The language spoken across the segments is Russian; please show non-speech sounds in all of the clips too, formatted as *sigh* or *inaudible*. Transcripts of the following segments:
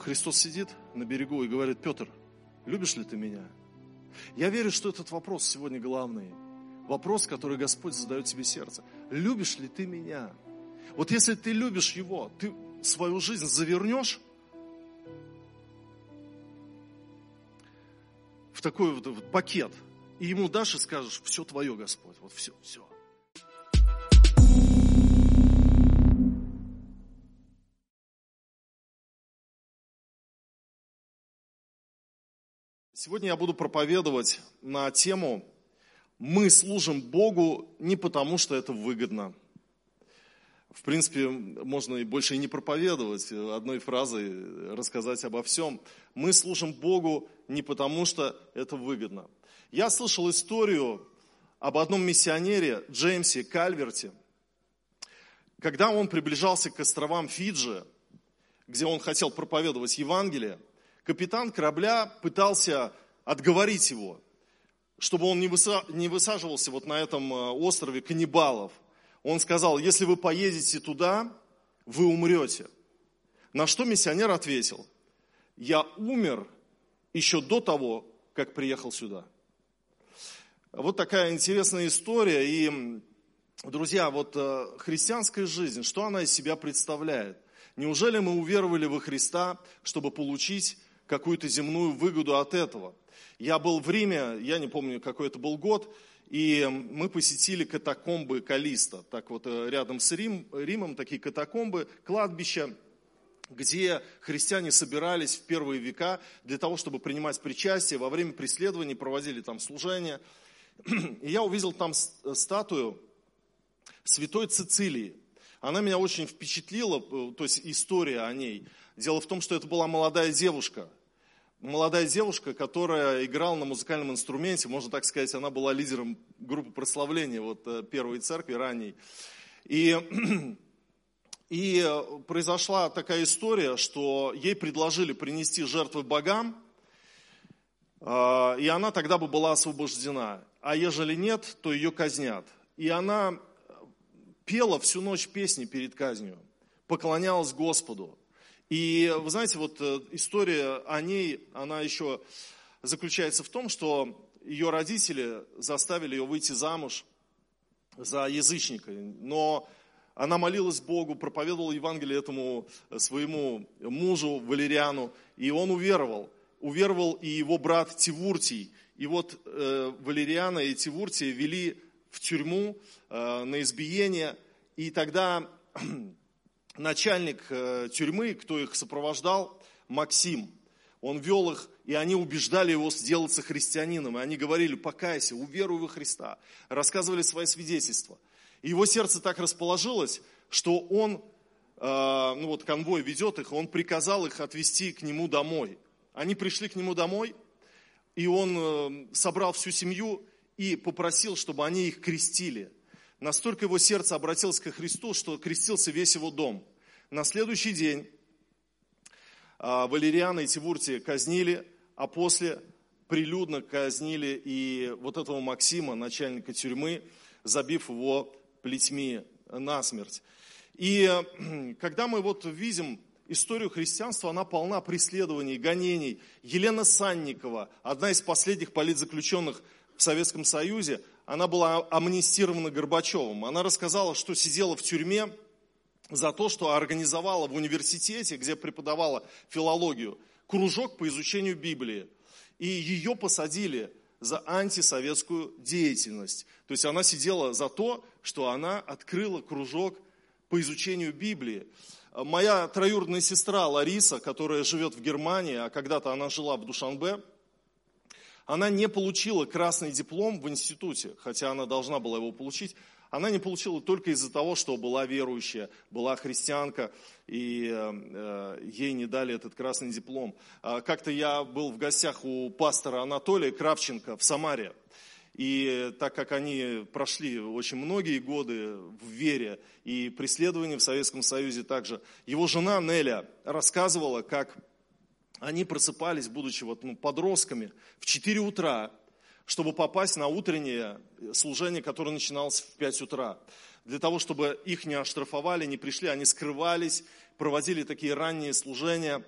Христос сидит на берегу и говорит, Петр, любишь ли ты меня? Я верю, что этот вопрос сегодня главный. Вопрос, который Господь задает тебе сердце. Любишь ли ты меня? Вот если ты любишь Его, ты свою жизнь завернешь в такой вот, пакет, и Ему дашь и скажешь, все твое, Господь, вот все, все. Сегодня я буду проповедовать на тему «Мы служим Богу не потому, что это выгодно». В принципе, можно и больше и не проповедовать, одной фразой рассказать обо всем. Мы служим Богу не потому, что это выгодно. Я слышал историю об одном миссионере Джеймсе Кальверте. Когда он приближался к островам Фиджи, где он хотел проповедовать Евангелие, капитан корабля пытался отговорить его, чтобы он не высаживался вот на этом э, острове каннибалов. Он сказал, если вы поедете туда, вы умрете. На что миссионер ответил, я умер еще до того, как приехал сюда. Вот такая интересная история. И, друзья, вот э, христианская жизнь, что она из себя представляет? Неужели мы уверовали во Христа, чтобы получить какую-то земную выгоду от этого. Я был в Риме, я не помню, какой это был год, и мы посетили катакомбы Калиста. Так вот, э, рядом с Рим, Римом такие катакомбы, кладбища, где христиане собирались в первые века для того, чтобы принимать причастие. Во время преследований проводили там служения. И я увидел там статую святой Цицилии. Она меня очень впечатлила, э, то есть история о ней. Дело в том, что это была молодая девушка, молодая девушка, которая играла на музыкальном инструменте, можно так сказать, она была лидером группы прославления вот, э, первой церкви ранней. И, *clears throat* и произошла такая история, что ей предложили принести жертвы богам, а, и она тогда бы была освобождена. А ежели нет, то ее казнят. И она пела всю ночь песни перед казнью, поклонялась Господу. И вы знаете, вот э, история о ней, она еще заключается в том, что ее родители заставили ее выйти замуж за язычника. Но она молилась Богу, проповедовала Евангелие этому своему мужу Валериану, и он уверовал. Уверовал и его брат Тивуртий. И вот э, Валериана и Тивуртия вели в тюрьму э, на избиение, и тогда начальник э, тюрьмы, кто их сопровождал, Максим, он вел их, и они убеждали его сделаться христианином. И они говорили, покайся, уверуй во Христа. Рассказывали свои свидетельства. И его сердце так расположилось, что он, э, ну вот конвой ведет их, он приказал их отвезти к нему домой. Они пришли к нему домой, и он э, собрал всю семью и попросил, чтобы они их крестили. Настолько его сердце обратилось к Христу, что крестился весь его дом. На следующий день а, Валериана и Тивуртия казнили, а после прилюдно казнили и вот этого Максима, начальника тюрьмы, забив его плетьми насмерть. И *clears throat* когда мы вот видим историю христианства, она полна преследований, гонений. Елена Санникова, одна из последних политзаключенных в Советском Союзе, она была амнистирована Горбачевым. Она рассказала, что сидела в тюрьме за то, что организовала в университете, где преподавала филологию, кружок по изучению Библии. И ее посадили за антисоветскую деятельность. То есть она сидела за то, что она открыла кружок по изучению Библии. Моя троюродная сестра Лариса, которая живет в Германии, а когда-то она жила в Душанбе, она не получила красный диплом в институте, хотя она должна была его получить. Она не получила только из-за того, что была верующая, была христианка, и э, ей не дали этот красный диплом. А как-то я был в гостях у пастора Анатолия Кравченко в Самаре. И так как они прошли очень многие годы в вере и преследовании в Советском Союзе также, его жена Неля рассказывала, как они просыпались, будучи вот, ну, подростками, в 4 утра, чтобы попасть на утреннее служение, которое начиналось в 5 утра. Для того, чтобы их не оштрафовали, не пришли, они скрывались, проводили такие ранние служения.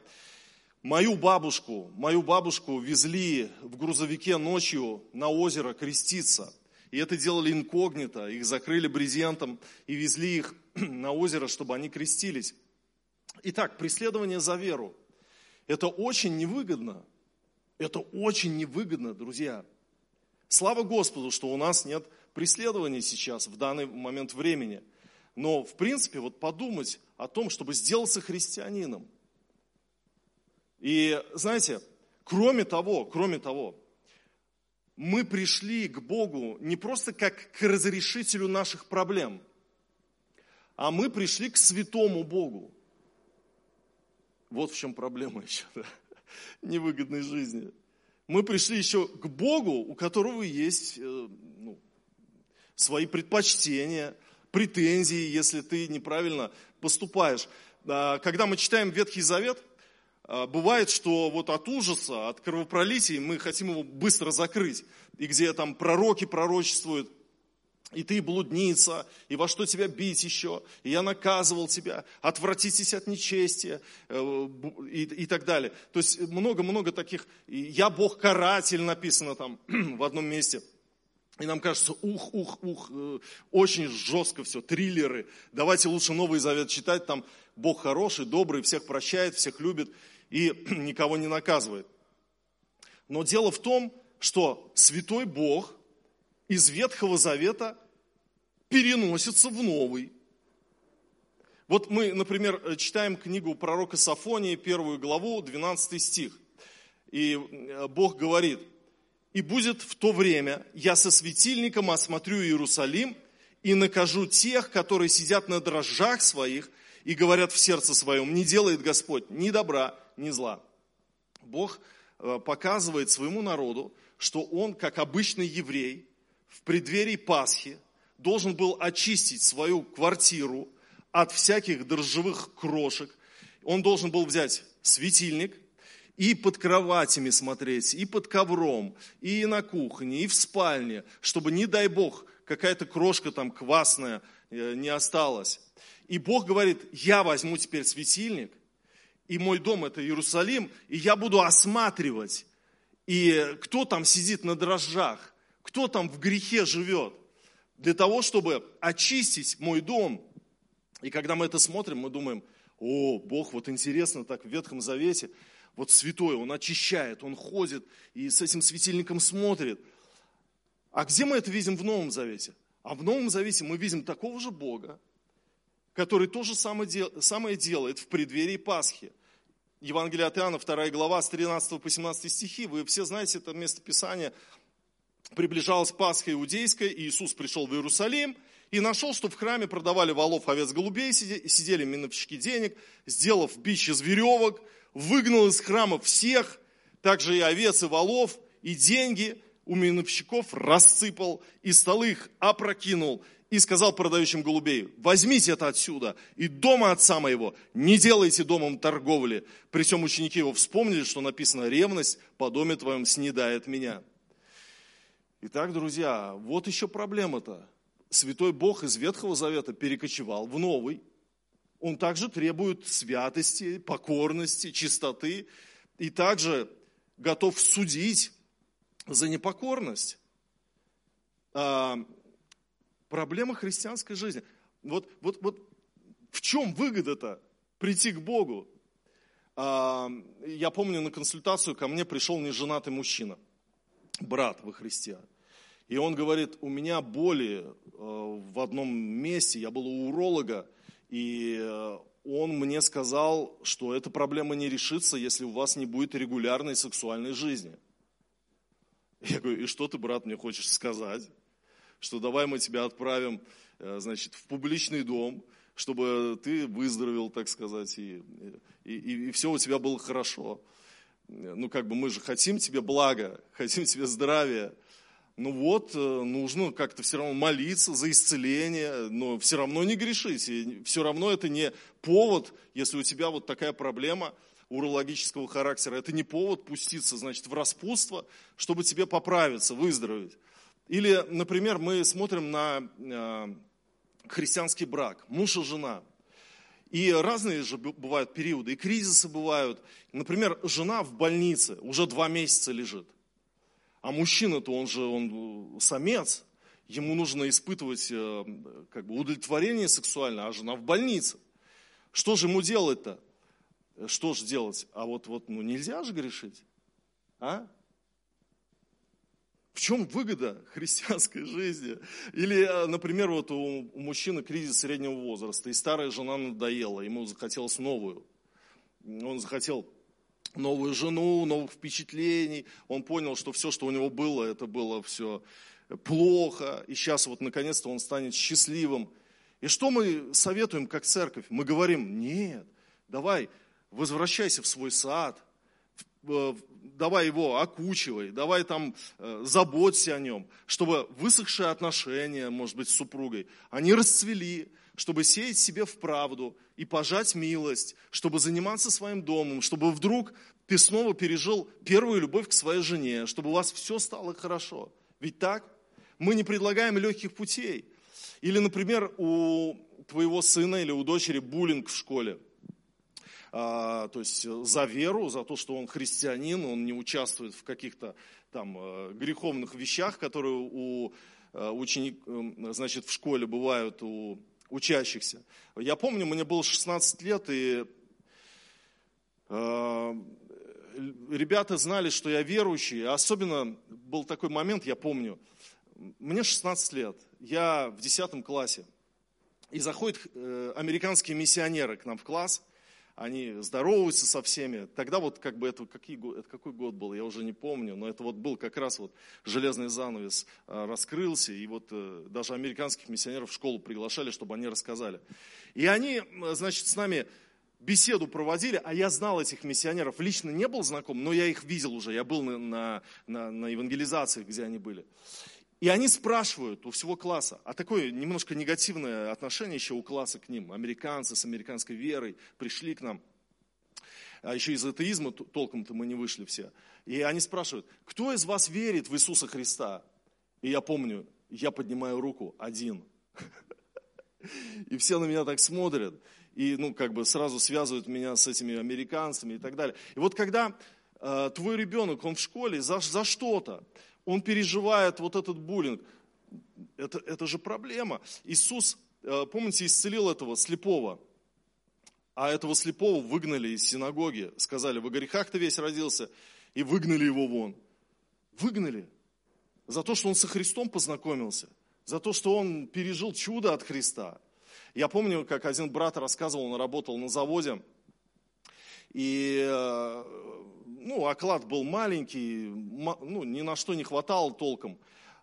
Мою бабушку, мою бабушку везли в грузовике ночью на озеро креститься. И это делали инкогнито, их закрыли брезентом и везли их *clears throat* на озеро, чтобы они крестились. Итак, преследование за веру. Это очень невыгодно. Это очень невыгодно, друзья. Слава Господу, что у нас нет преследования сейчас, в данный момент времени. Но, в принципе, вот подумать о том, чтобы сделаться христианином. И, знаете, кроме того, кроме того, мы пришли к Богу не просто как к разрешителю наших проблем, а мы пришли к святому Богу. Вот в чем проблема *laughs* еще, да? невыгодной жизни. Мы пришли еще к Богу, у которого есть э, ну, свои предпочтения, претензии, если ты неправильно поступаешь. А, когда мы читаем Ветхий Завет, а, бывает, что вот от ужаса, от кровопролития мы хотим его быстро закрыть. И где там пророки пророчествуют, и ты блудница, и во что тебя бить еще, и я наказывал тебя, отвратитесь от нечестия, э, и, и так далее. То есть много-много таких, я Бог каратель написано там *clears throat* в одном месте. И нам кажется, ух, ух, ух, э, очень жестко все, триллеры. Давайте лучше Новый Завет читать, там Бог хороший, добрый, всех прощает, всех любит и *clears throat* никого не наказывает. Но дело в том, что святой Бог из Ветхого Завета переносится в Новый. Вот мы, например, читаем книгу пророка Сафонии, первую главу, 12 стих. И э, Бог говорит, «И будет в то время, я со светильником осмотрю Иерусалим и накажу тех, которые сидят на дрожжах своих и говорят в сердце своем, не делает Господь ни добра, ни зла». Бог э, показывает своему народу, что он, как обычный еврей, в преддверии Пасхи должен был очистить свою квартиру от всяких дрожжевых крошек. Он должен был взять светильник и под кроватями смотреть, и под ковром, и на кухне, и в спальне, чтобы, не дай Бог, какая-то крошка там квасная э, не осталась. И Бог говорит, я возьму теперь светильник, и мой дом это Иерусалим, и я буду осматривать, и кто там сидит на дрожжах, кто там в грехе живет, для того, чтобы очистить мой дом. И когда мы это смотрим, мы думаем, о, Бог, вот интересно так в Ветхом Завете, вот святой, Он очищает, Он ходит и с этим светильником смотрит. А где мы это видим в Новом Завете? А в Новом Завете мы видим такого же Бога, который то же самое делает в преддверии Пасхи. Евангелие от Иоанна, 2 глава, с 13 по 17 стихи. Вы все знаете это место Писания. Приближалась Пасха иудейская, и Иисус пришел в Иерусалим и нашел, что в храме продавали волов, овец, голубей, сидели миновщики денег, сделав бич из веревок, выгнал из храма всех, также и овец, и волов, и деньги у миновщиков рассыпал, и столы их опрокинул, и сказал продающим голубей, возьмите это отсюда, и дома отца моего не делайте домом торговли. При всем ученики его вспомнили, что написано, ревность по доме твоем снедает меня. Итак, друзья, вот еще проблема-то. Святой Бог из Ветхого Завета перекочевал в Новый. Он также требует святости, покорности, чистоты и также готов судить за непокорность. А, Проблема христианской жизни. Вот, вот, вот в чем выгода-то прийти к Богу? А, я помню, на консультацию ко мне пришел неженатый мужчина, брат во Христе. И он говорит, у меня боли э, в одном месте, я был у уролога, и э, он мне сказал, что эта проблема не решится, если у вас не будет регулярной сексуальной жизни. Я говорю, и что ты, брат, мне хочешь сказать? что давай мы тебя отправим, э, значит, в публичный дом, чтобы ты выздоровел, так сказать, и, и, и, и все у тебя было хорошо. Ну, как бы мы же хотим тебе блага, хотим тебе здравия. Ну вот, э, нужно как-то все равно молиться за исцеление, но все равно не грешить. И все равно это не повод, если у тебя вот такая проблема урологического характера, это не повод пуститься, значит, в распутство, чтобы тебе поправиться, выздороветь. Или, например, мы смотрим на э, христианский брак, муж и жена. И разные же бывают периоды, и кризисы бывают. Например, жена в больнице уже два месяца лежит. А мужчина-то, он же он самец, ему нужно испытывать э, как бы, удовлетворение сексуальное, а жена в больнице. Что же ему делать-то? Что же делать? А вот, вот ну, нельзя же грешить. А? В чем выгода христианской жизни? Или, э, например, вот у мужчины кризис среднего возраста, и старая жена надоела, ему захотелось новую. Он захотел новую жену, новых впечатлений. Он понял, что все, что у него было, это было все плохо. И сейчас вот наконец-то он станет счастливым. И что мы советуем как церковь? Мы говорим, нет, давай возвращайся в свой сад, давай его окучивай, давай там э, заботься о нем, чтобы высохшие отношения, может быть, с супругой, они расцвели, чтобы сеять себе в правду и пожать милость, чтобы заниматься своим домом, чтобы вдруг ты снова пережил первую любовь к своей жене, чтобы у вас все стало хорошо. Ведь так? Мы не предлагаем легких путей. Или, например, у твоего сына или у дочери буллинг в школе – а, то есть э, за веру, за то, что он христианин, он не участвует в каких-то там э, греховных вещах, которые у э, ученик, значит, в школе бывают у учащихся. Я помню, мне было 16 лет, и ребята знали, что я верующий. Особенно был такой момент, я помню, мне 16 лет, я в 10 классе, и заходят американские миссионеры к нам в класс, они здороваются со всеми. Тогда вот как бы это, какие, это какой год был, я уже не помню, но это вот был как раз вот железный занавес а, раскрылся, и вот э, даже американских миссионеров в школу приглашали, чтобы они рассказали. И они, значит, с нами беседу проводили, а я знал этих миссионеров, лично не был знаком, но я их видел уже, я был на, на, на евангелизации, где они были. И они спрашивают у всего класса, а такое немножко негативное отношение еще у класса к ним. Американцы с американской верой пришли к нам. А еще из атеизма толком-то мы не вышли все. И они спрашивают, кто из вас верит в Иисуса Христа? И я помню, я поднимаю руку, один. *laughs* И все на меня так смотрят. И, ну, как бы сразу связывают меня с этими американцами и так далее. И вот когда э, твой ребенок, он в школе за, за что-то, он переживает вот этот буллинг. Это, это же проблема. Иисус, э, помните, исцелил этого слепого. А этого слепого выгнали из синагоги. Сказали, в грехах ты весь родился. И выгнали его вон. Выгнали. За то, что он со Христом познакомился. За то, что он пережил чудо от Христа. Я помню, как один брат рассказывал, он работал на заводе. И э, ну, оклад был маленький, ну, ни на что не хватало толком.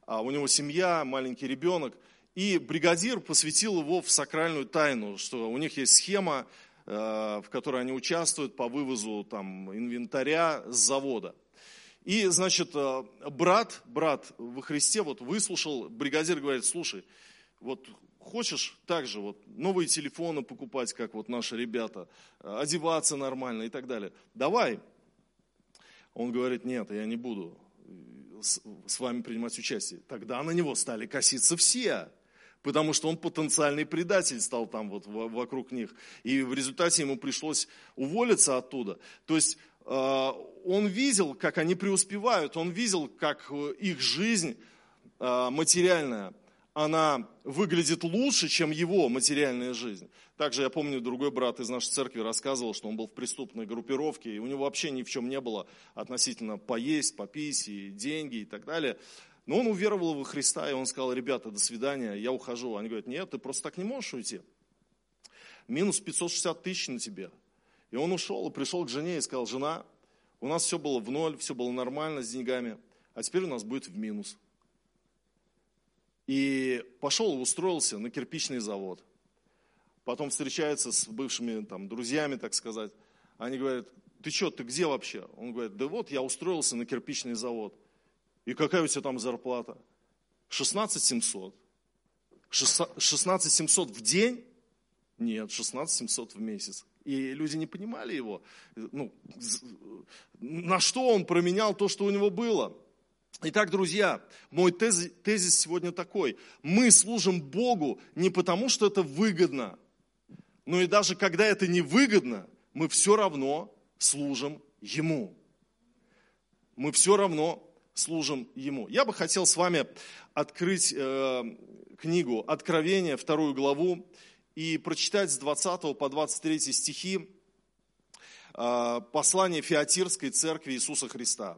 А у него семья, маленький ребенок. И бригадир посвятил его в сакральную тайну, что у них есть схема, э, в которой они участвуют по вывозу там, инвентаря с завода. И, значит, э, брат, брат во Христе вот выслушал, бригадир говорит, слушай, вот хочешь также вот новые телефоны покупать, как вот наши ребята, одеваться нормально и так далее. Давай, он говорит, нет, я не буду с вами принимать участие. Тогда на него стали коситься все, потому что он потенциальный предатель стал там вот вокруг них. И в результате ему пришлось уволиться оттуда. То есть э, он видел, как они преуспевают, он видел, как их жизнь э, материальная она выглядит лучше, чем его материальная жизнь. Также я помню, другой брат из нашей церкви рассказывал, что он был в преступной группировке, и у него вообще ни в чем не было относительно поесть, попить, и деньги и так далее. Но он уверовал во Христа, и он сказал, ребята, до свидания, я ухожу. Они говорят, нет, ты просто так не можешь уйти. Минус 560 тысяч на тебе. И он ушел и пришел к жене и сказал, жена, у нас все было в ноль, все было нормально с деньгами, а теперь у нас будет в минус. И пошел устроился на кирпичный завод. Потом встречается с бывшими там, друзьями, так сказать. Они говорят, ты что, ты где вообще? Он говорит, да вот я устроился на кирпичный завод. И какая у тебя там зарплата? 16 700. 16 700 в день? Нет, 16 700 в месяц. И люди не понимали его. Ну, на что он променял то, что у него было? Итак, друзья, мой тезис, сегодня такой. Мы служим Богу не потому, что это выгодно, но и даже когда это невыгодно, мы все равно служим Ему. Мы все равно служим Ему. Я бы хотел с вами открыть э, книгу Откровения, вторую главу, и прочитать с 20 по 23 стихи э, послание Феатирской церкви Иисуса Христа.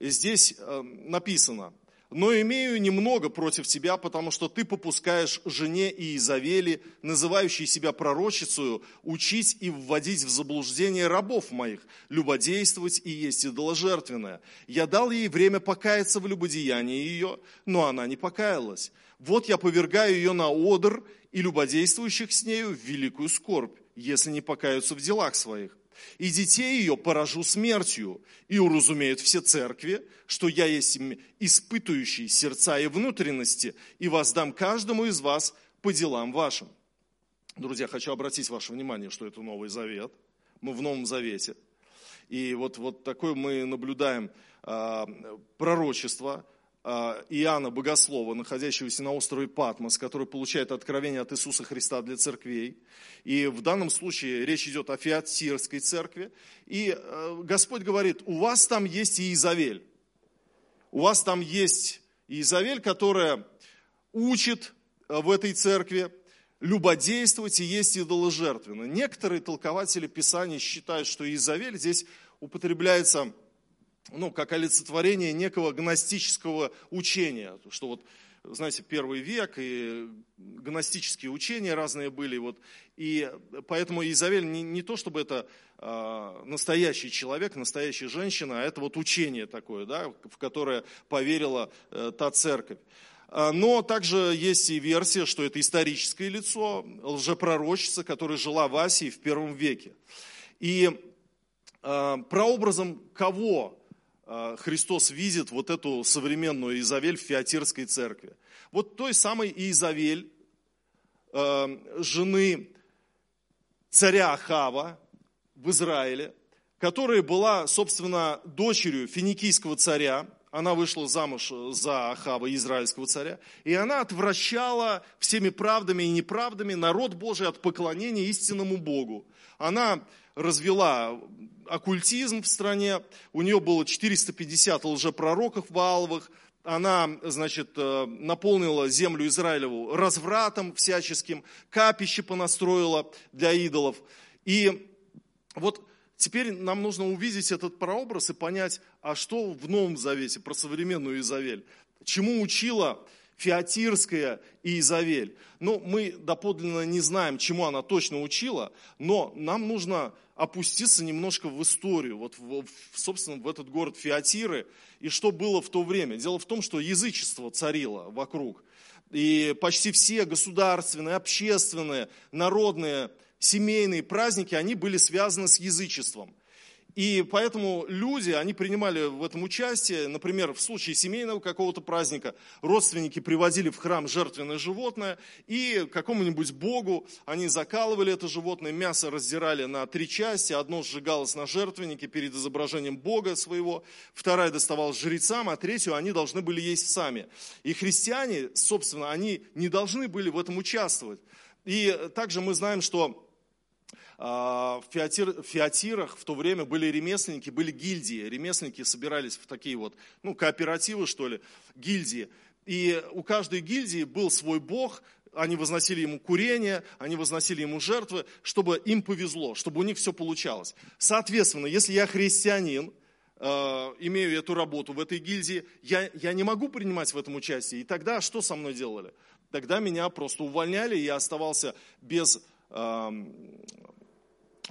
Здесь э, написано – но имею немного против тебя, потому что ты попускаешь жене Иезавели, называющей себя пророчицею, учить и вводить в заблуждение рабов моих, любодействовать и есть идоложертвенное. Я дал ей время покаяться в любодеянии ее, но она не покаялась. Вот я повергаю ее на одр и любодействующих с нею в великую скорбь, если не покаются в делах своих и детей ее поражу смертью, и уразумеют все церкви, что я есть испытующий сердца и внутренности, и воздам каждому из вас по делам вашим. Друзья, хочу обратить ваше внимание, что это Новый Завет. Мы в Новом Завете. И вот, вот такое мы наблюдаем а, пророчество, Иоанна Богослова, находящегося на острове Патмос, который получает откровение от Иисуса Христа для церквей. И в данном случае речь идет о Феатирской церкви. И э, Господь говорит, у вас там есть Иезавель. У вас там есть Иезавель, которая учит э, в этой церкви любодействовать и есть идоложертвенно. Некоторые толкователи Писания считают, что Иезавель здесь употребляется ну, как олицетворение некого гностического учения, что вот, знаете, первый век, и гностические учения разные были, вот, и поэтому Изавель не, не то, чтобы это э, настоящий человек, настоящая женщина, а это вот учение такое, да, в которое поверила э, та церковь. А, но также есть и версия, что это историческое лицо, лжепророчица, которая жила в Асии в первом веке. И э, прообразом кого Христос видит вот эту современную Изавель в Феатирской церкви. Вот той самой Изавель, а, жены царя Ахава в Израиле, которая была, собственно, дочерью финикийского царя, она вышла замуж за Ахава, израильского царя, и она отвращала всеми правдами и неправдами народ Божий от поклонения истинному Богу. Она развела оккультизм в стране, у нее было 450 лжепророков Вааловых, она, значит, э, наполнила землю Израилеву развратом всяческим, капище понастроила для идолов. И вот теперь нам нужно увидеть этот прообраз и понять, а что в Новом Завете про современную Изавель? Чему учила Феатирская и Изавель. Ну, мы доподлинно не знаем, чему она точно учила, но нам нужно опуститься немножко в историю, вот, в, собственно, в этот город Феатиры, и что было в то время. Дело в том, что язычество царило вокруг. И почти все государственные, общественные, народные, семейные праздники, они были связаны с язычеством. И поэтому люди, они принимали в этом участие, например, в случае семейного какого-то праздника, родственники привозили в храм жертвенное животное, и какому-нибудь богу они закалывали это животное, мясо раздирали на три части, одно сжигалось на жертвеннике перед изображением бога своего, вторая доставалась жрецам, а третью они должны были есть сами. И христиане, собственно, они не должны были в этом участвовать. И также мы знаем, что а, в, Феатир, Феатирах в то время были ремесленники, были гильдии. Ремесленники собирались в такие вот, ну, кооперативы, что ли, гильдии. И у каждой гильдии был свой бог, они возносили ему курение, они возносили ему жертвы, чтобы им повезло, чтобы у них все получалось. Соответственно, если я христианин, э, имею эту работу в этой гильдии, я, я не могу принимать в этом участие. И тогда что со мной делали? Тогда меня просто увольняли, и я оставался без э,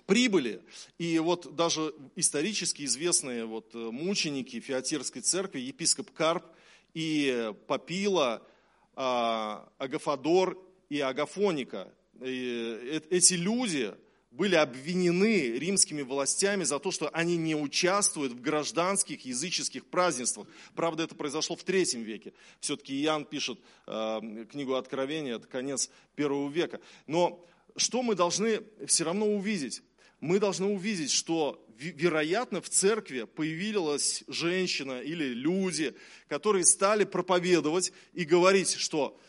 прибыли. И вот даже исторически известные вот э, мученики Феатирской церкви, епископ Карп и Папила, а, Агафадор и Агафоника, э, эти люди были обвинены римскими властями за то, что они не участвуют в гражданских языческих празднествах. Правда, это произошло в третьем веке. Все-таки Иоанн пишет э, книгу Откровения, это конец первого века. Но что мы должны все равно увидеть? Мы должны увидеть, что, вероятно, в церкви появилась женщина или люди, которые стали проповедовать и говорить, что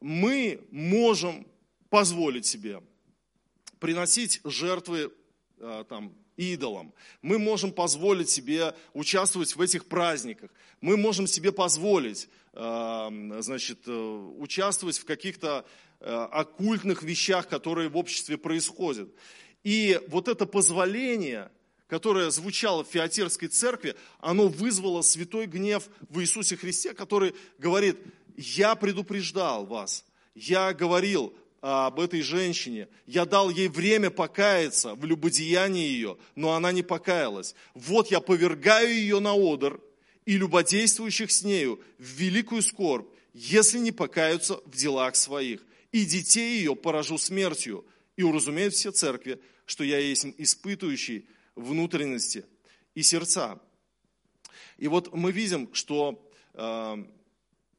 мы можем позволить себе приносить жертвы а, там, идолам. Мы можем позволить себе участвовать в этих праздниках. Мы можем себе позволить а, значит, э, участвовать в каких-то э, оккультных вещах, которые в обществе происходят. И вот это позволение, которое звучало в Феотерской церкви, оно вызвало святой гнев в Иисусе Христе, который говорит, я предупреждал вас, я говорил, об этой женщине. Я дал ей время покаяться в любодеянии ее, но она не покаялась. Вот я повергаю ее на одр и любодействующих с нею в великую скорбь, если не покаются в делах своих. И детей ее поражу смертью. И уразумеют все церкви, что я есть испытывающий внутренности и сердца. И вот мы видим, что э,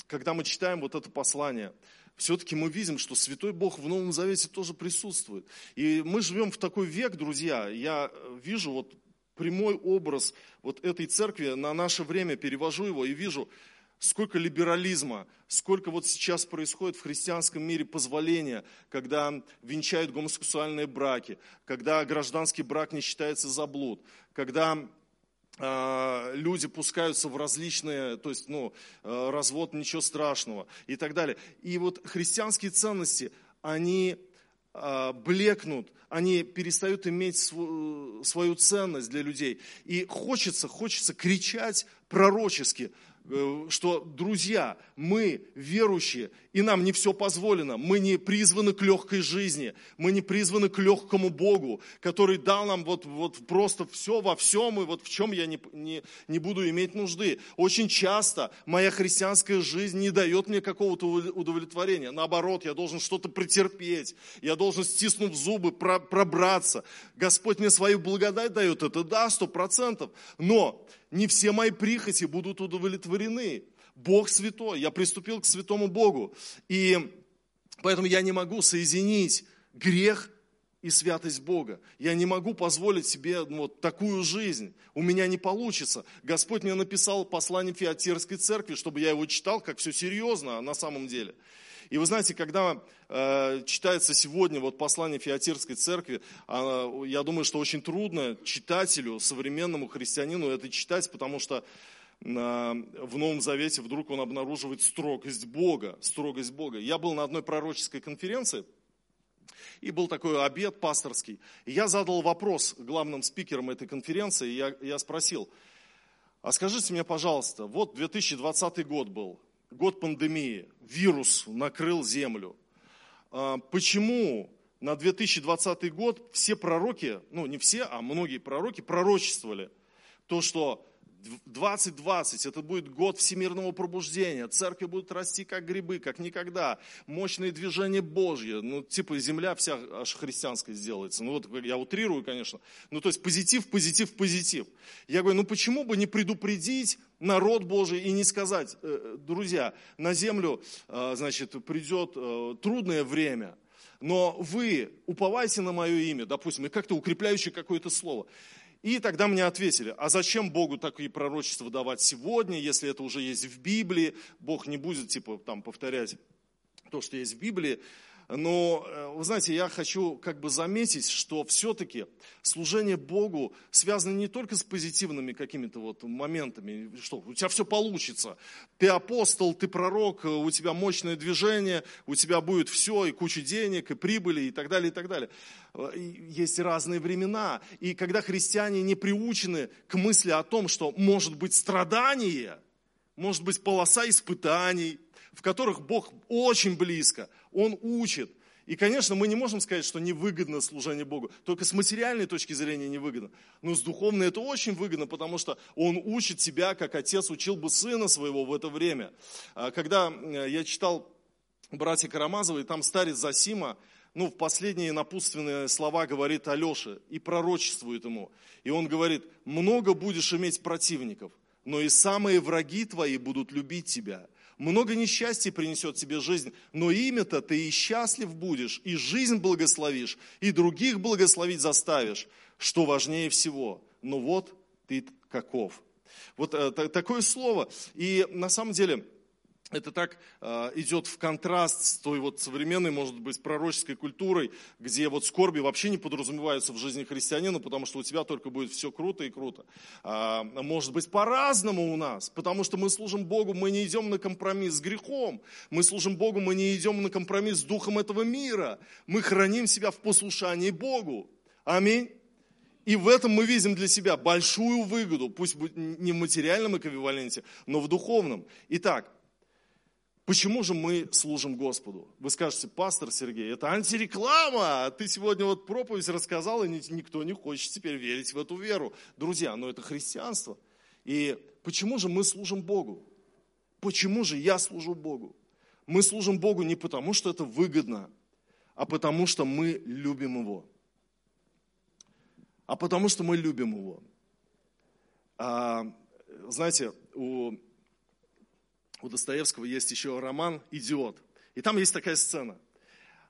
когда мы читаем вот это послание, все-таки мы видим, что Святой Бог в Новом Завете тоже присутствует. И мы живем в такой век, друзья, я вижу вот прямой образ вот этой церкви на наше время, перевожу его и вижу, сколько либерализма, сколько вот сейчас происходит в христианском мире позволения, когда венчают гомосексуальные браки, когда гражданский брак не считается за блуд, когда а, люди пускаются в различные, то есть, ну, а, развод, ничего страшного и так далее. И вот христианские ценности, они а, блекнут, они перестают иметь свою ценность для людей. И хочется, хочется кричать пророчески, Э, что, друзья, мы верующие, и нам не все позволено. Мы не призваны к легкой жизни, мы не призваны к легкому Богу, который дал нам вот, вот просто все во всем, и вот в чем я не, не, не буду иметь нужды. Очень часто моя христианская жизнь не дает мне какого-то удовлетворения. Наоборот, я должен что-то претерпеть, я должен, стиснув зубы, пробраться. Господь мне свою благодать дает, это да, сто процентов. Но не все мои прихоти будут удовлетворены. Бог святой, я приступил к святому Богу. И поэтому я не могу соединить грех и святость Бога. Я не могу позволить себе ну, вот такую жизнь. У меня не получится. Господь мне написал послание Феотерской церкви, чтобы я его читал, как все серьезно на самом деле. И вы знаете, когда э, читается сегодня вот послание Феотерской церкви, э, я думаю, что очень трудно читателю, современному христианину это читать, потому что э, в Новом Завете вдруг он обнаруживает строгость Бога, строгость Бога. Я был на одной пророческой конференции, и был такой обед пасторский. И я задал вопрос главным спикерам этой конференции, я, я спросил, а скажите мне, пожалуйста, вот 2020 год был, год пандемии, вирус накрыл землю. А, почему на 2020 год все пророки, ну не все, а многие пророки пророчествовали то, что 2020 это будет год всемирного пробуждения. Церкви будут расти как грибы, как никогда. Мощные движения Божьи. Ну, типа земля вся аж христианская сделается. Ну, вот я утрирую, конечно. Ну, то есть позитив, позитив, позитив. Я говорю, ну почему бы не предупредить народ Божий и не сказать, «Э, друзья, на землю, э, значит, придет э, трудное время, но вы уповайте на мое имя, допустим, и как-то укрепляющее какое-то слово. И тогда мне ответили, а зачем Богу такие пророчества давать сегодня, если это уже есть в Библии, Бог не будет типа там повторять то, что есть в Библии. Но, э, вы знаете, я хочу как бы заметить, что все-таки служение Богу связано не только с позитивными какими-то вот моментами, что у тебя все получится. Ты апостол, ты пророк, у тебя мощное движение, у тебя будет все, и куча денег, и прибыли, и так далее, и так далее. Э, есть разные времена, и когда христиане не приучены к мысли о том, что может быть страдание, может быть полоса испытаний, в которых Бог очень близко, Он учит. И, конечно, мы не можем сказать, что невыгодно служение Богу. Только с материальной точки зрения невыгодно. Но с духовной это очень выгодно, потому что Он учит тебя, как отец учил бы сына своего в это время. А когда э, я читал братья Карамазовы, там старец Засима, ну, в последние напутственные слова говорит Алеше и пророчествует ему. И он говорит, много будешь иметь противников, но и самые враги твои будут любить тебя. Много несчастья принесет тебе жизнь, но имя-то ты и счастлив будешь, и жизнь благословишь, и других благословить заставишь, что важнее всего. Но вот ты каков. Вот э, такое слово. И на самом деле, это так э, идет в контраст с той вот современной, может быть, пророческой культурой, где вот скорби вообще не подразумеваются в жизни христианина, потому что у тебя только будет все круто и круто. А, может быть, по-разному у нас, потому что мы служим Богу, мы не идем на компромисс с грехом, мы служим Богу, мы не идем на компромисс с духом этого мира, мы храним себя в послушании Богу. Аминь. И в этом мы видим для себя большую выгоду, пусть не в материальном эквиваленте, но в духовном. Итак, Почему же мы служим Господу? Вы скажете, пастор Сергей, это антиреклама. Ты сегодня вот проповедь рассказал, и никто не хочет теперь верить в эту веру. Друзья, но это христианство. И почему же мы служим Богу? Почему же я служу Богу? Мы служим Богу не потому, что это выгодно, а потому, что мы любим Его. А потому, что мы любим Его. А, знаете, у у Достоевского есть еще роман «Идиот». И там есть такая сцена.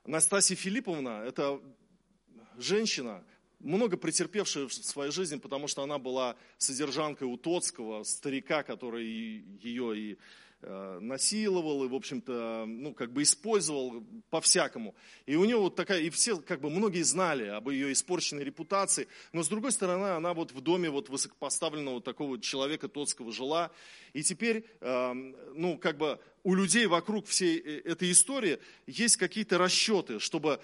Настасья Филипповна – это женщина, много претерпевшая в своей жизни, потому что она была содержанкой у Тоцкого, старика, который ее и насиловал и, в общем-то, ну, как бы использовал по-всякому. И у нее вот такая, и все, как бы, многие знали об ее испорченной репутации, но, с другой стороны, она вот в доме вот высокопоставленного такого человека Тотского жила, и теперь, эм, ну, как бы, у людей вокруг всей э, этой истории есть какие-то расчеты, чтобы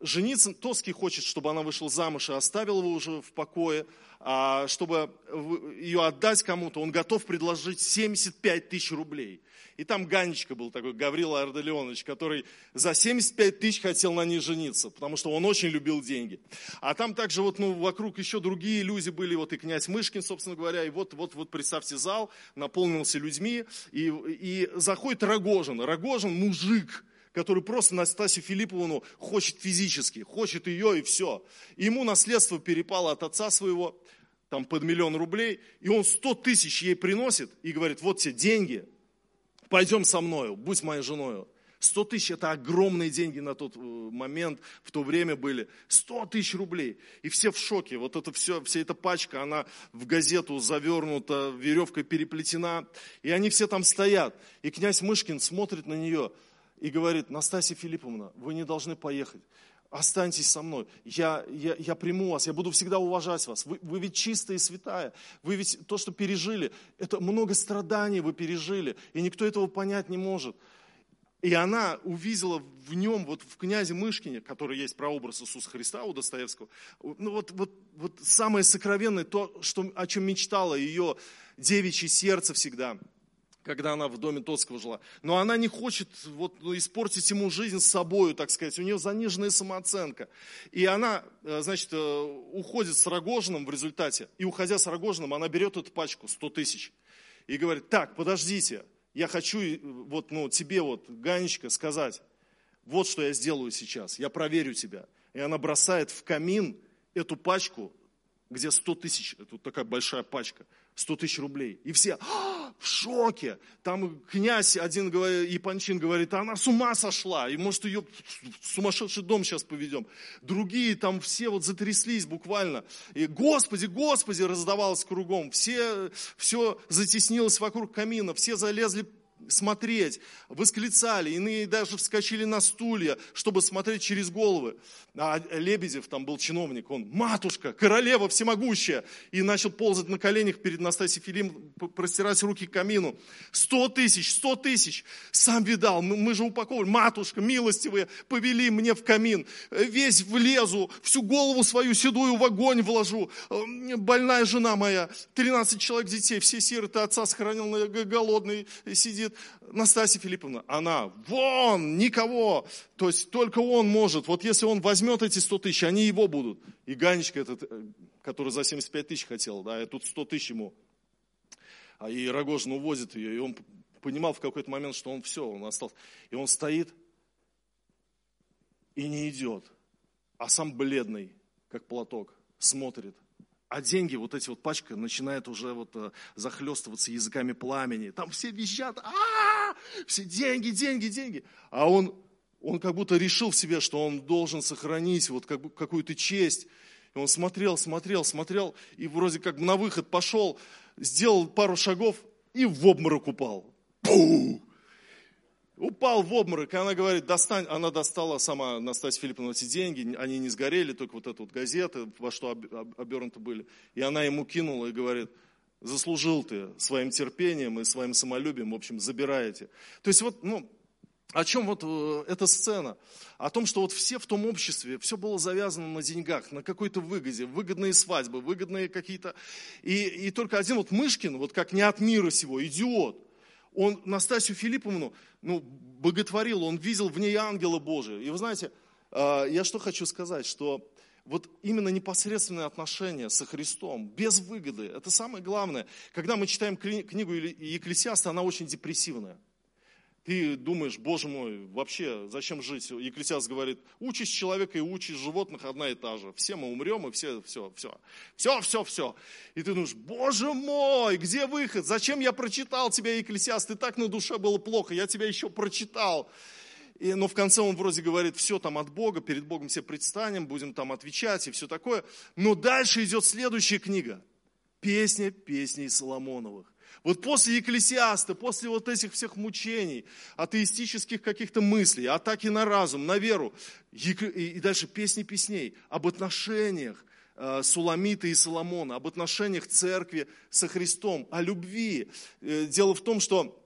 жениться, Тоский хочет, чтобы она вышла замуж и оставил его уже в покое, а чтобы ее отдать кому-то, он готов предложить 75 тысяч рублей. И там Ганечка был такой, Гаврила Арделеонович, который за 75 тысяч хотел на ней жениться, потому что он очень любил деньги. А там также вот, ну, вокруг еще другие люди были, вот и князь Мышкин, собственно говоря, и вот, вот, вот представьте, зал наполнился людьми, и, и заходит Рогожин. Рогожин мужик, который просто Настасью Филипповну хочет физически, хочет ее и все. Ему наследство перепало от отца своего, там под миллион рублей, и он 100 тысяч ей приносит и говорит, вот тебе деньги, пойдем со мною, будь моей женой. 100 тысяч – это огромные деньги на тот э, момент, в то время были. 100 тысяч рублей. И все в шоке. Вот это все, вся эта пачка, она в газету завернута, веревкой переплетена. И они все там стоят. И князь Мышкин смотрит на нее – и говорит, Настасья Филипповна, вы не должны поехать. Останьтесь со мной, я, я, я приму вас, я буду всегда уважать вас. Вы, вы ведь чистая и святая, вы ведь то, что пережили, это много страданий вы пережили, и никто этого понять не может. И она увидела в нем, вот в князе Мышкине, который есть прообраз Иисуса Христа у Достоевского, ну вот, вот, вот самое сокровенное, то, что, о чем мечтало ее девичье сердце всегда – когда она в доме Тоцкого жила. Но она не хочет вот, ну, испортить ему жизнь с собой, так сказать. У нее заниженная самооценка. И она, э, значит, э, уходит с Рогожиным в результате. И уходя с Рогожиным, она берет эту пачку, 100 тысяч. И говорит, так, подождите, я хочу э, вот, ну, тебе, вот, Ганечка, сказать, вот что я сделаю сейчас, я проверю тебя. И она бросает в камин эту пачку, где 100 тысяч, это вот такая большая пачка, 100 тысяч рублей. И все, а, в шоке. Там князь один, Япончин говорит, она с ума сошла, и может ее в сумасшедший дом сейчас поведем. Другие там все вот затряслись буквально. И Господи, Господи раздавалось кругом. Все, все затеснилось вокруг камина, все залезли смотреть, восклицали, иные даже вскочили на стулья, чтобы смотреть через головы. А Лебедев, там был чиновник, он, матушка, королева всемогущая, и начал ползать на коленях перед Настасией Филим, простирать руки к камину. Сто тысяч, сто тысяч, сам видал, мы же упаковывали, матушка, милостивые, повели мне в камин, весь влезу, всю голову свою седую в огонь вложу, больная жена моя, 13 человек детей, все сироты, отца сохранил, голодный сидит, Настасья Филипповна, она, вон, никого. То есть только он может. Вот если он возьмет эти 100 тысяч, они его будут. И Ганечка этот, э, который за 75 тысяч хотел, да, и тут 100 тысяч ему. А и Рогожин увозит ее, и он понимал в какой-то момент, что он все, он остался. И он стоит и не идет, а сам бледный, как платок, смотрит – а деньги, вот эти вот пачка, начинает уже вот э, захлестываться языками пламени. Там все визжат, а все деньги, деньги, деньги. А он, он как будто решил в себе, что он должен сохранить вот как, какую-то честь. И он смотрел, смотрел, смотрел, и вроде как на выход пошел, сделал пару шагов и в обморок упал. Пу! Упал в обморок, и она говорит, достань, она достала сама Настасья Филипповна эти деньги, они не сгорели, только вот эта вот газета, во что обернуты были. И она ему кинула и говорит, заслужил ты своим терпением и своим самолюбием, в общем, забираете. То есть вот, ну, о чем вот э, эта сцена? О том, что вот все в том обществе, все было завязано на деньгах, на какой-то выгоде, выгодные свадьбы, выгодные какие-то... И, и только один вот Мышкин, вот как не от мира сего, идиот, он Настасью Филипповну ну, боготворил, он видел в ней ангела Божия. И вы знаете, э, я что хочу сказать, что вот именно непосредственное отношение со Христом, без выгоды, это самое главное. Когда мы читаем книгу Екклесиаста, она очень депрессивная. Ты думаешь, боже мой, вообще, зачем жить? Екклесиаст говорит, участь человека и участь животных одна и та же. Все мы умрем, и все, все, все. Все, все, все. И ты думаешь, боже мой, где выход? Зачем я прочитал тебя, Екклесиаст? Ты так на душе было плохо, я тебя еще прочитал. И, но в конце он вроде говорит, все там от Бога, перед Богом все предстанем, будем там отвечать и все такое. Но дальше идет следующая книга. Песня песней Соломоновых. Вот после Екклесиаста, после вот этих всех мучений, атеистических каких-то мыслей, атаки на разум, на веру, и дальше песни песней об отношениях э, Суламита и Соломона, об отношениях церкви со Христом, о любви. Э, дело в том, что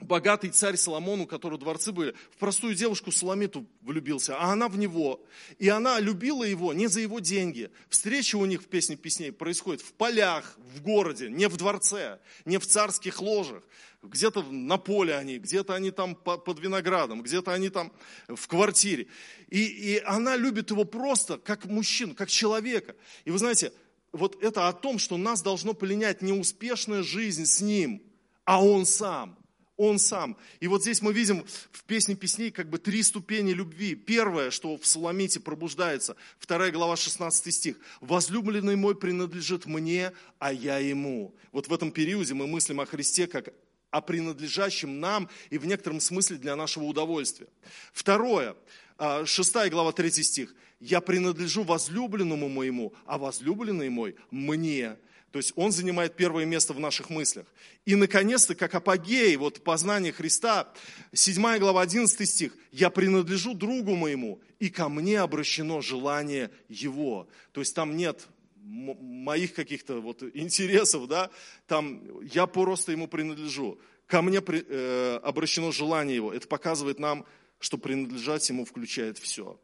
богатый царь Соломон, у которого дворцы были, в простую девушку Соломиту влюбился, а она в него. И она любила его не за его деньги. Встреча у них в песне песней происходит в полях, в городе, не в дворце, не в царских ложах. Где-то на поле они, где-то они там под виноградом, где-то они там в квартире. И, и она любит его просто как мужчину, как человека. И вы знаете, вот это о том, что нас должно пленять не успешная жизнь с ним, а он сам. Он сам. И вот здесь мы видим в песне песней как бы три ступени любви. Первое, что в Суламите пробуждается, вторая глава, 16 стих. «Возлюбленный мой принадлежит мне, а я ему». Вот в этом периоде мы мыслим о Христе как о принадлежащем нам и в некотором смысле для нашего удовольствия. Второе, 6 а, глава, 3 стих. «Я принадлежу возлюбленному моему, а возлюбленный мой мне». То есть он занимает первое место в наших мыслях. И, наконец-то, как апогей вот, познания Христа, 7 глава, 11 стих, «Я принадлежу другу моему, и ко мне обращено желание его». То есть там нет моих каких-то вот интересов, да, там я просто ему принадлежу. Ко мне при, э, обращено желание его. Это показывает нам, что принадлежать ему включает все.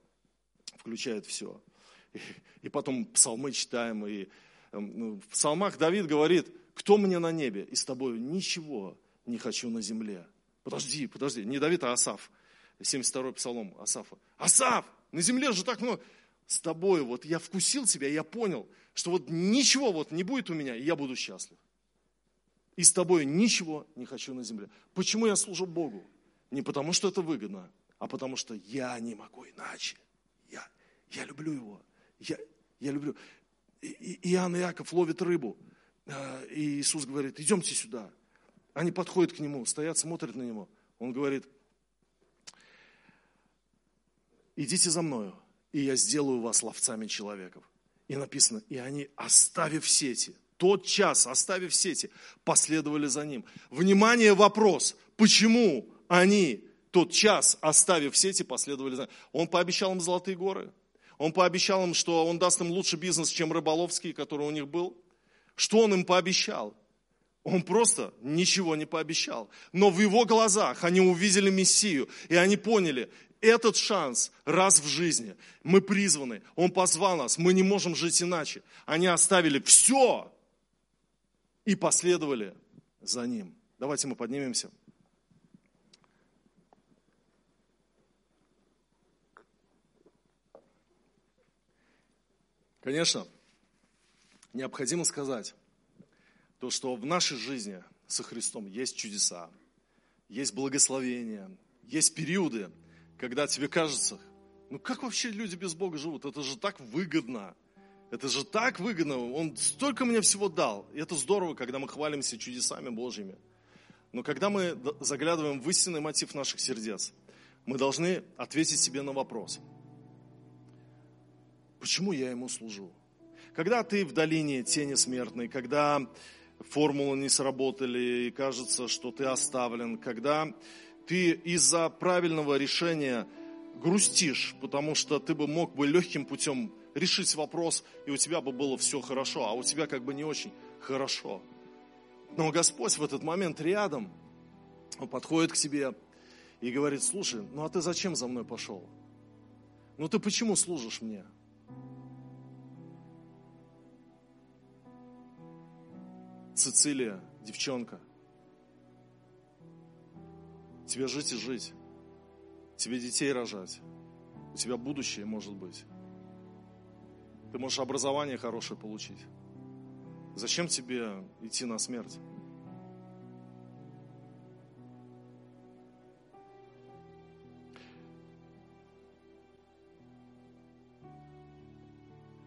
Включает все. И, и потом псалмы читаем, и в псалмах Давид говорит, кто мне на небе, и с тобою ничего не хочу на земле. Подожди, подожди, не Давид, а Асав. 72-й псалом Асафа. Асав, на земле же так много. С тобой вот я вкусил тебя, я понял, что вот ничего вот не будет у меня, и я буду счастлив. И с тобой ничего не хочу на земле. Почему я служу Богу? Не потому, что это выгодно, а потому, что я не могу иначе. Я, я люблю его. Я, я люблю. Иоанн и Иаков ловят рыбу. А, и Иисус говорит, идемте сюда. Они подходят к нему, стоят, смотрят на него. Он говорит, идите за мною, и я сделаю вас ловцами человеков. И написано, и они, оставив сети, тот час, оставив сети, последовали за ним. Внимание, вопрос, почему они тот час, оставив сети, последовали за ним? Он пообещал им золотые горы. Он пообещал им, что он даст им лучший бизнес, чем рыболовский, который у них был. Что он им пообещал? Он просто ничего не пообещал. Но в его глазах они увидели Мессию, и они поняли, этот шанс раз в жизни. Мы призваны. Он позвал нас. Мы не можем жить иначе. Они оставили все и последовали за ним. Давайте мы поднимемся. Конечно, необходимо сказать то, что в нашей жизни со Христом есть чудеса, есть благословения, есть периоды, когда тебе кажется, ну как вообще люди без Бога живут? Это же так выгодно. Это же так выгодно. Он столько мне всего дал. И это здорово, когда мы хвалимся чудесами Божьими. Но когда мы заглядываем в истинный мотив наших сердец, мы должны ответить себе на вопрос – Почему я ему служу? Когда ты в долине тени смертной, когда формулы не сработали и кажется, что ты оставлен, когда Ты из-за правильного решения грустишь, потому что ты бы мог бы легким путем решить вопрос, и у тебя бы было все хорошо, а у тебя как бы не очень хорошо. Но Господь в этот момент рядом, Он подходит к тебе и говорит, слушай, ну а ты зачем за мной пошел? Ну ты почему служишь мне? Цицилия, девчонка, тебе жить и жить, тебе детей рожать, у тебя будущее может быть. Ты можешь образование хорошее получить. Зачем тебе идти на смерть?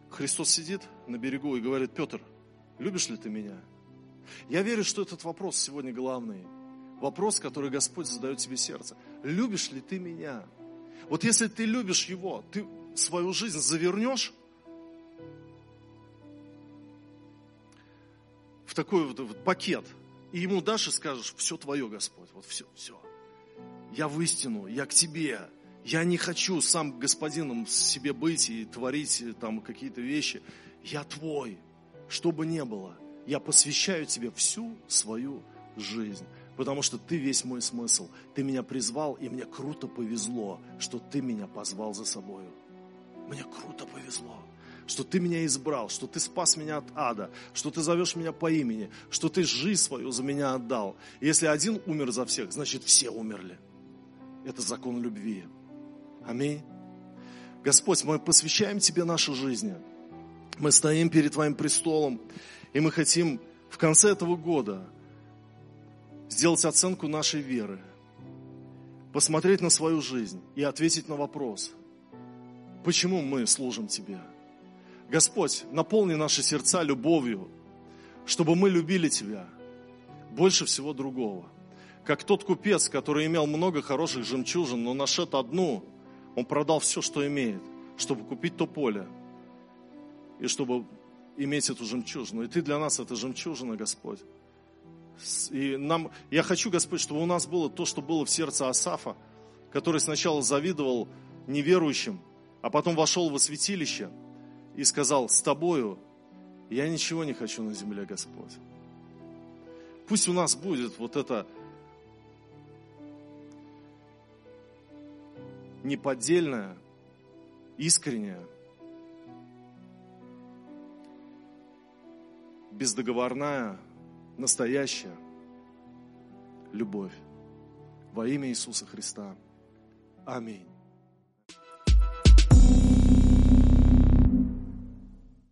Христос сидит на берегу и говорит, Петр, любишь ли ты меня? Я верю, что этот вопрос сегодня главный. Вопрос, который Господь задает тебе сердце. Любишь ли ты меня? Вот если ты любишь Его, ты свою жизнь завернешь в такой вот, вот пакет, и ему дашь и скажешь, все твое, Господь, вот все, все. Я в истину, я к тебе. Я не хочу сам господином себе быть и творить там какие-то вещи. Я твой, что бы ни было. Я посвящаю тебе всю свою жизнь, потому что ты весь мой смысл. Ты меня призвал, и мне круто повезло, что ты меня позвал за собою. Мне круто повезло что ты меня избрал, что ты спас меня от ада, что ты зовешь меня по имени, что ты жизнь свою за меня отдал. И если один умер за всех, значит все умерли. Это закон любви. Аминь. Господь, мы посвящаем Тебе наши жизни. Мы стоим перед Твоим престолом, и мы хотим в конце этого года сделать оценку нашей веры, посмотреть на свою жизнь и ответить на вопрос, почему мы служим Тебе. Господь, наполни наши сердца любовью, чтобы мы любили Тебя больше всего другого. Как тот купец, который имел много хороших жемчужин, но нашед одну, он продал все, что имеет, чтобы купить то поле и чтобы иметь эту жемчужину. И Ты для нас это жемчужина, Господь. И нам, я хочу, Господь, чтобы у нас было то, что было в сердце Асафа, который сначала завидовал неверующим, а потом вошел во святилище – и сказал, с тобою я ничего не хочу на земле, Господь. Пусть у нас будет вот это неподдельное, искреннее, бездоговорная, настоящая любовь во имя Иисуса Христа. Аминь.